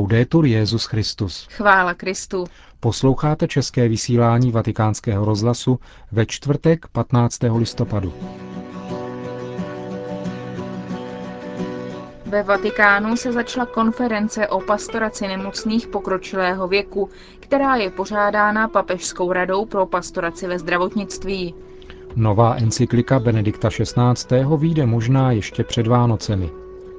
Laudetur Jezus Christus. Chvála Kristu. Posloucháte české vysílání Vatikánského rozhlasu ve čtvrtek 15. listopadu. Ve Vatikánu se začala konference o pastoraci nemocných pokročilého věku, která je pořádána Papežskou radou pro pastoraci ve zdravotnictví. Nová encyklika Benedikta XVI. vyjde možná ještě před Vánocemi.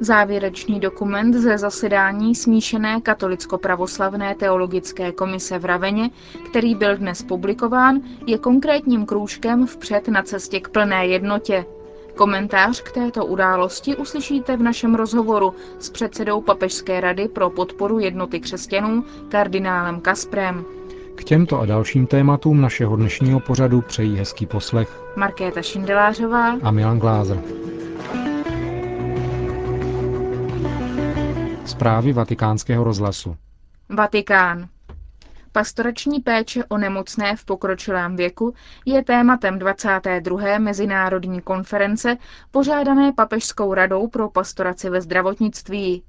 Závěrečný dokument ze zasedání smíšené katolicko-pravoslavné teologické komise v Raveně, který byl dnes publikován, je konkrétním krůžkem vpřed na cestě k plné jednotě. Komentář k této události uslyšíte v našem rozhovoru s předsedou Papežské rady pro podporu jednoty křesťanů kardinálem Kasprem. K těmto a dalším tématům našeho dnešního pořadu přejí hezký poslech Markéta Šindelářová a Milan Glázer. Zprávy vatikánského rozhlasu. Vatikán. Pastorační péče o nemocné v pokročilém věku je tématem 22. mezinárodní konference pořádané Papežskou radou pro pastoraci ve zdravotnictví.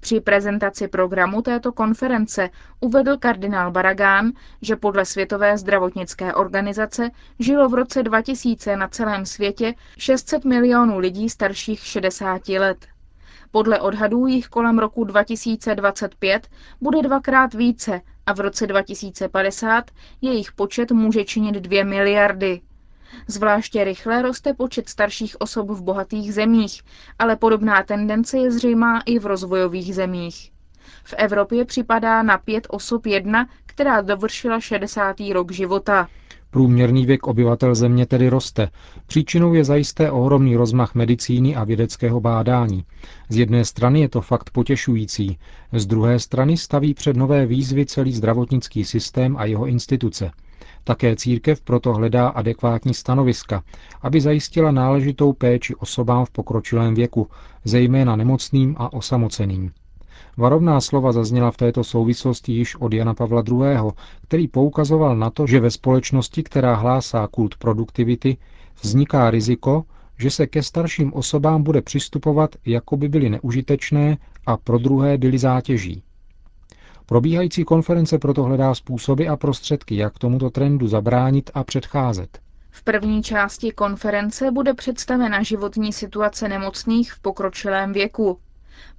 Při prezentaci programu této konference uvedl kardinál Baragán, že podle Světové zdravotnické organizace žilo v roce 2000 na celém světě 600 milionů lidí starších 60 let. Podle odhadů jich kolem roku 2025 bude dvakrát více a v roce 2050 jejich počet může činit 2 miliardy. Zvláště rychle roste počet starších osob v bohatých zemích, ale podobná tendence je zřejmá i v rozvojových zemích. V Evropě připadá na pět osob jedna, která dovršila 60. rok života. Průměrný věk obyvatel země tedy roste. Příčinou je zajisté ohromný rozmach medicíny a vědeckého bádání. Z jedné strany je to fakt potěšující, z druhé strany staví před nové výzvy celý zdravotnický systém a jeho instituce. Také církev proto hledá adekvátní stanoviska, aby zajistila náležitou péči osobám v pokročilém věku, zejména nemocným a osamoceným. Varovná slova zazněla v této souvislosti již od Jana Pavla II., který poukazoval na to, že ve společnosti, která hlásá kult produktivity, vzniká riziko, že se ke starším osobám bude přistupovat, jako by byly neužitečné a pro druhé byly zátěží. Probíhající konference proto hledá způsoby a prostředky, jak tomuto trendu zabránit a předcházet. V první části konference bude představena životní situace nemocných v pokročilém věku.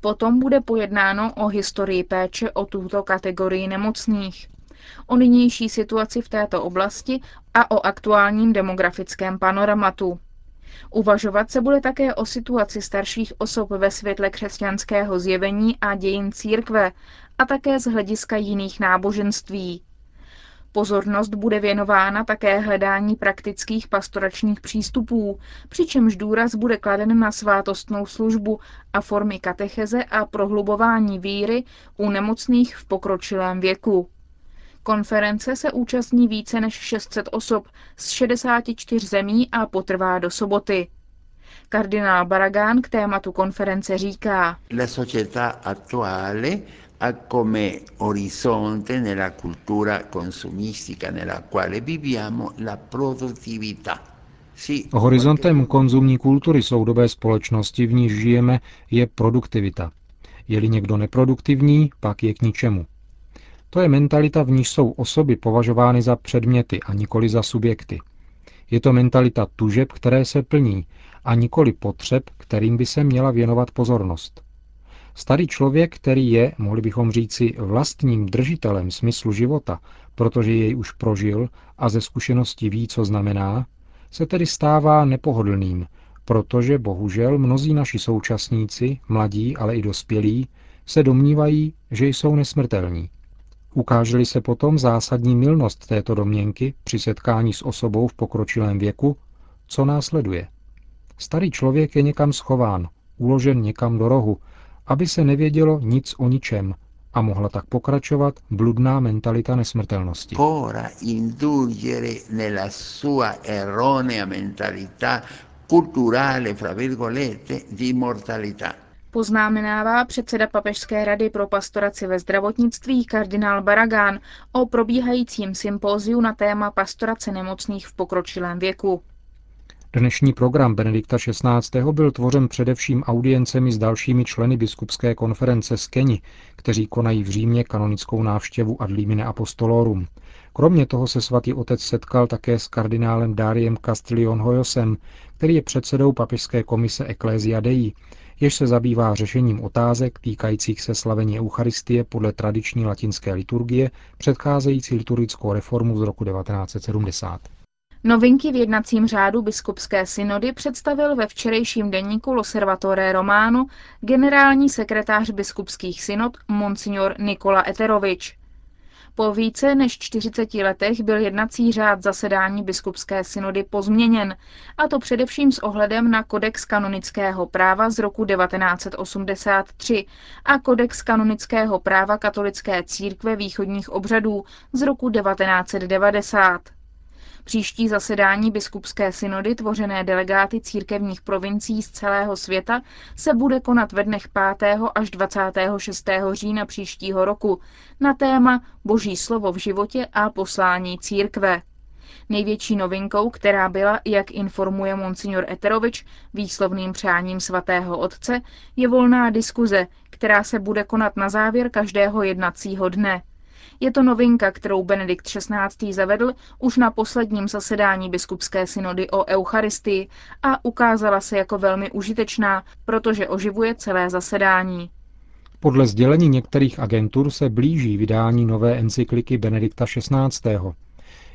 Potom bude pojednáno o historii péče o tuto kategorii nemocných, o nynější situaci v této oblasti a o aktuálním demografickém panoramatu. Uvažovat se bude také o situaci starších osob ve světle křesťanského zjevení a dějin církve a také z hlediska jiných náboženství. Pozornost bude věnována také hledání praktických pastoračních přístupů, přičemž důraz bude kladen na svátostnou službu a formy katecheze a prohlubování víry u nemocných v pokročilém věku. Konference se účastní více než 600 osob z 64 zemí a potrvá do soboty. Kardinál Baragán k tématu konference říká. La società attuale ha come orizzonte nella cultura consumistica nella quale viviamo la produttività. Horizontem konzumní kultury soudobé společnosti, v níž žijeme, je produktivita. Je-li někdo neproduktivní, pak je k ničemu. To je mentalita, v níž jsou osoby považovány za předměty a nikoli za subjekty. Je to mentalita tužeb, které se plní, a nikoli potřeb, kterým by se měla věnovat pozornost. Starý člověk, který je, mohli bychom říci, vlastním držitelem smyslu života, protože jej už prožil a ze zkušenosti ví, co znamená, se tedy stává nepohodlným, protože bohužel mnozí naši současníci, mladí, ale i dospělí, se domnívají, že jsou nesmrtelní. Ukáželi se potom zásadní milnost této domněnky při setkání s osobou v pokročilém věku, co následuje. Starý člověk je někam schován, uložen někam do rohu, aby se nevědělo nic o ničem a mohla tak pokračovat bludná mentalita nesmrtelnosti. Poznámenává předseda Papežské rady pro pastoraci ve zdravotnictví kardinál Baragán o probíhajícím sympóziu na téma pastorace nemocných v pokročilém věku. Dnešní program Benedikta XVI. byl tvořen především audiencemi s dalšími členy biskupské konference z Keni, kteří konají v Římě kanonickou návštěvu ad limine apostolorum. Kromě toho se svatý otec setkal také s kardinálem Dariem Castellion Hoyosem, který je předsedou papežské komise Ecclesia Dei, jež se zabývá řešením otázek týkajících se slavení Eucharistie podle tradiční latinské liturgie předcházející liturgickou reformu z roku 1970. Novinky v jednacím řádu biskupské synody představil ve včerejším denníku Loservatore Romano generální sekretář biskupských synod Monsignor Nikola Eterovič. Po více než 40 letech byl jednací řád zasedání biskupské synody pozměněn, a to především s ohledem na kodex kanonického práva z roku 1983 a kodex kanonického práva katolické církve východních obřadů z roku 1990. Příští zasedání biskupské synody, tvořené delegáty církevních provincií z celého světa, se bude konat ve dnech 5. až 26. října příštího roku na téma Boží slovo v životě a poslání církve. Největší novinkou, která byla, jak informuje monsignor Eterovič, výslovným přáním svatého otce, je volná diskuze, která se bude konat na závěr každého jednacího dne. Je to novinka, kterou Benedikt XVI. zavedl už na posledním zasedání biskupské synody o Eucharistii a ukázala se jako velmi užitečná, protože oživuje celé zasedání. Podle sdělení některých agentur se blíží vydání nové encykliky Benedikta XVI.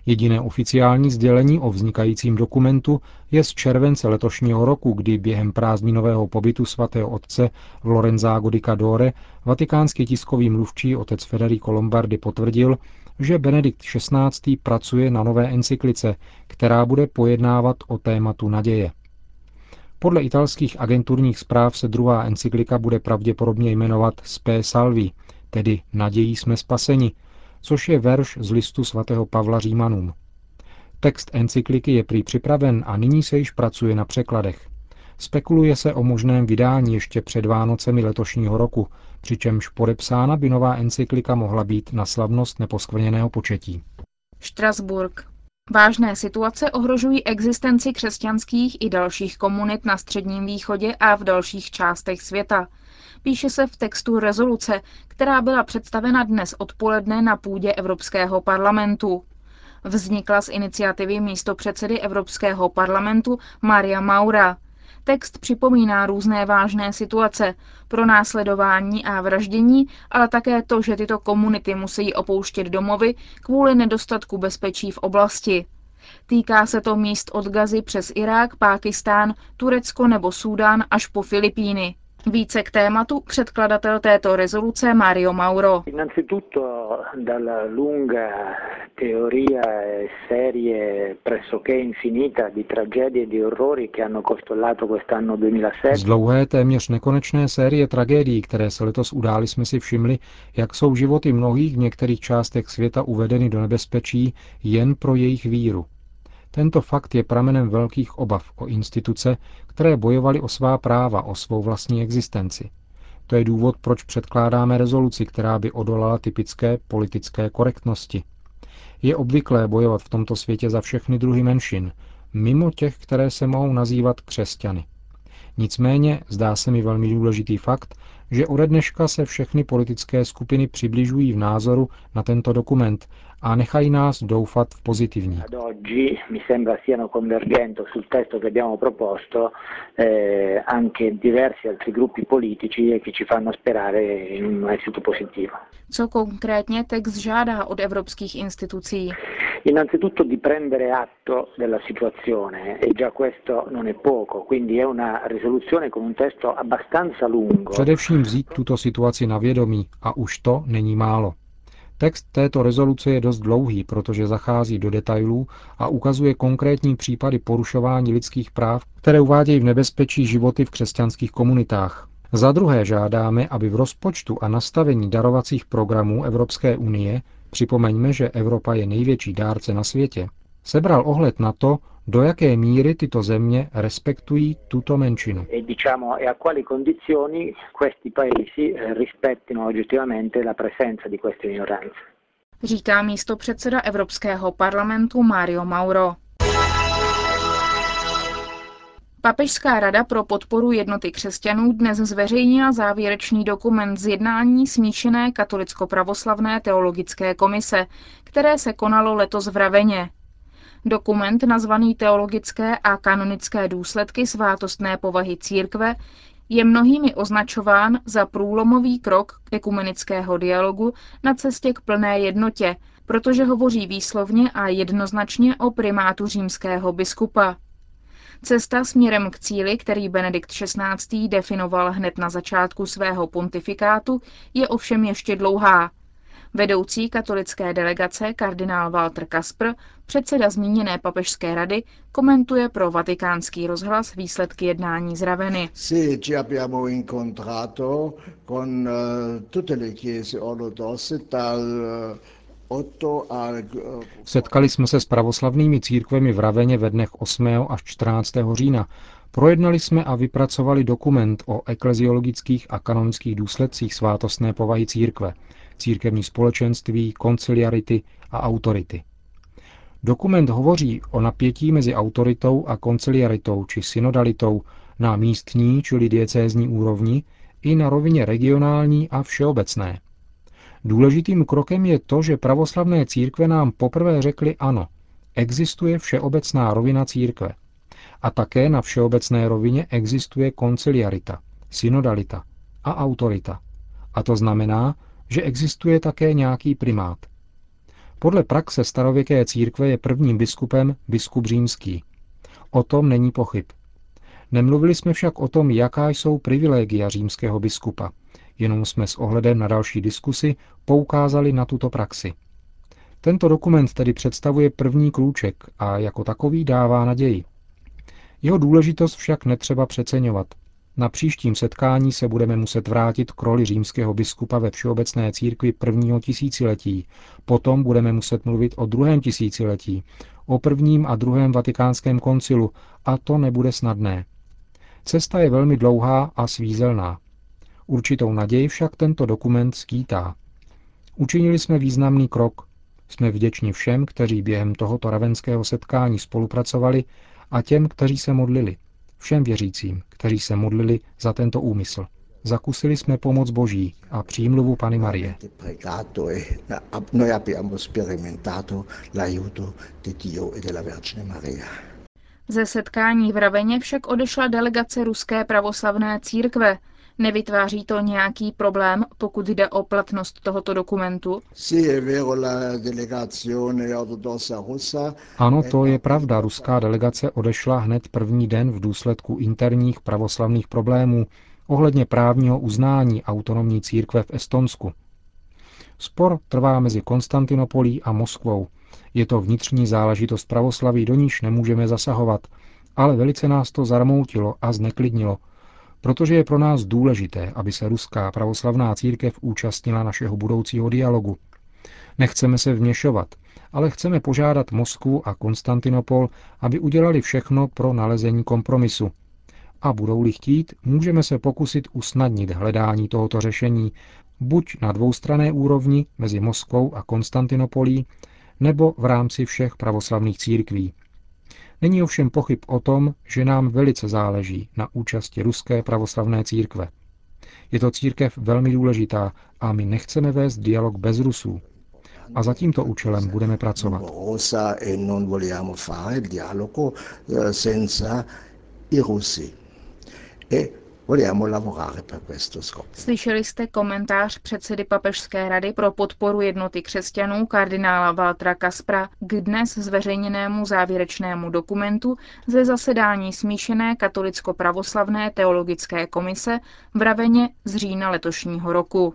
Jediné oficiální sdělení o vznikajícím dokumentu je z července letošního roku, kdy během prázdninového pobytu svatého otce v Lorenzágo di Cadore vatikánský tiskový mluvčí otec Federico Lombardi potvrdil, že Benedikt XVI. pracuje na nové encyklice, která bude pojednávat o tématu naděje. Podle italských agenturních zpráv se druhá encyklika bude pravděpodobně jmenovat Spe Salvi, tedy Nadějí jsme spaseni, což je verš z listu svatého Pavla Římanům. Text encykliky je prý připraven a nyní se již pracuje na překladech. Spekuluje se o možném vydání ještě před Vánocemi letošního roku, přičemž podepsána by nová encyklika mohla být na slavnost neposkvrněného početí. Štrasburg. Vážné situace ohrožují existenci křesťanských i dalších komunit na Středním východě a v dalších částech světa. Píše se v textu rezoluce, která byla představena dnes odpoledne na půdě Evropského parlamentu. Vznikla z iniciativy místo předsedy Evropského parlamentu Maria Maura. Text připomíná různé vážné situace, pro následování a vraždění, ale také to, že tyto komunity musí opouštět domovy kvůli nedostatku bezpečí v oblasti. Týká se to míst od Gazy přes Irák, Pákistán, Turecko nebo Súdán až po Filipíny. Více k tématu předkladatel této rezoluce Mario Mauro. Z dlouhé téměř nekonečné série tragédií, které se letos udály, jsme si všimli, jak jsou životy mnohých v některých částech světa uvedeny do nebezpečí jen pro jejich víru. Tento fakt je pramenem velkých obav o instituce, které bojovaly o svá práva, o svou vlastní existenci. To je důvod, proč předkládáme rezoluci, která by odolala typické politické korektnosti. Je obvyklé bojovat v tomto světě za všechny druhy menšin, mimo těch, které se mohou nazývat křesťany. Nicméně zdá se mi velmi důležitý fakt, že ode dneška se všechny politické skupiny přibližují v názoru na tento dokument a nechají nás doufat v pozitivní. Co konkrétně text žádá od evropských institucí? Innanzitutto di prendere atto della situazione e già questo non è poco, quindi è una risoluzione con un testo abbastanza lungo. Především vzít tuto situaci na vědomí a už to není málo. Text této rezoluce je dost dlouhý, protože zachází do detailů a ukazuje konkrétní případy porušování lidských práv, které uvádějí v nebezpečí životy v křesťanských komunitách. Za druhé žádáme, aby v rozpočtu a nastavení darovacích programů Evropské unie, připomeňme, že Evropa je největší dárce na světě, sebral ohled na to, do jaké míry tyto země respektují tuto menšinu. E e a quali condizioni questi paesi eh, rispettino oggettivamente la presenza di queste minoranze. Říká místo předseda Evropského parlamentu Mario Mauro. Papežská rada pro podporu jednoty křesťanů dnes zveřejnila závěrečný dokument z jednání smíšené katolicko-pravoslavné teologické komise, které se konalo letos v Raveně. Dokument nazvaný Teologické a kanonické důsledky svátostné povahy církve je mnohými označován za průlomový krok ekumenického dialogu na cestě k plné jednotě, protože hovoří výslovně a jednoznačně o primátu římského biskupa. Cesta směrem k cíli, který Benedikt XVI. definoval hned na začátku svého pontifikátu, je ovšem ještě dlouhá. Vedoucí katolické delegace kardinál Walter Kaspr, předseda zmíněné papežské rady, komentuje pro vatikánský rozhlas výsledky jednání z Raveny. Sì, ci abbiamo incontrato con tutte le chiese ortodosse dal Setkali jsme se s pravoslavnými církvemi v Raveně ve dnech 8. až 14. října. Projednali jsme a vypracovali dokument o ekleziologických a kanonických důsledcích svátostné povahy církve, církevní společenství, konciliarity a autority. Dokument hovoří o napětí mezi autoritou a konciliaritou či synodalitou na místní, čili diecézní úrovni, i na rovině regionální a všeobecné – Důležitým krokem je to, že pravoslavné církve nám poprvé řekly ano, existuje všeobecná rovina církve. A také na všeobecné rovině existuje konciliarita, synodalita a autorita. A to znamená, že existuje také nějaký primát. Podle praxe starověké církve je prvním biskupem biskup římský. O tom není pochyb. Nemluvili jsme však o tom, jaká jsou privilegia římského biskupa, jenom jsme s ohledem na další diskusy poukázali na tuto praxi. Tento dokument tedy představuje první klůček a jako takový dává naději. Jeho důležitost však netřeba přeceňovat. Na příštím setkání se budeme muset vrátit k roli římského biskupa ve všeobecné církvi prvního tisíciletí. Potom budeme muset mluvit o druhém tisíciletí, o prvním a druhém vatikánském koncilu a to nebude snadné. Cesta je velmi dlouhá a svízelná. Určitou naději však tento dokument skýtá. Učinili jsme významný krok. Jsme vděční všem, kteří během tohoto ravenského setkání spolupracovali a těm, kteří se modlili. Všem věřícím, kteří se modlili za tento úmysl. Zakusili jsme pomoc Boží a přímluvu Pany Marie. Ze setkání v Raveně však odešla delegace Ruské pravoslavné církve, Nevytváří to nějaký problém, pokud jde o platnost tohoto dokumentu? Ano, to je pravda. Ruská delegace odešla hned první den v důsledku interních pravoslavných problémů ohledně právního uznání autonomní církve v Estonsku. Spor trvá mezi Konstantinopolí a Moskvou. Je to vnitřní záležitost pravoslaví, do níž nemůžeme zasahovat, ale velice nás to zarmoutilo a zneklidnilo – protože je pro nás důležité, aby se ruská pravoslavná církev účastnila našeho budoucího dialogu. Nechceme se vměšovat, ale chceme požádat Moskvu a Konstantinopol, aby udělali všechno pro nalezení kompromisu. A budou-li chtít, můžeme se pokusit usnadnit hledání tohoto řešení buď na dvoustrané úrovni mezi Moskvou a Konstantinopolí, nebo v rámci všech pravoslavných církví. Není ovšem pochyb o tom, že nám velice záleží na účasti Ruské pravoslavné církve. Je to církev velmi důležitá a my nechceme vést dialog bez Rusů. A za tímto účelem budeme pracovat. E Slyšeli jste komentář předsedy Papežské rady pro podporu jednoty křesťanů kardinála Valtra Kaspra k dnes zveřejněnému závěrečnému dokumentu ze zasedání smíšené katolicko-pravoslavné teologické komise v Raveně z října letošního roku.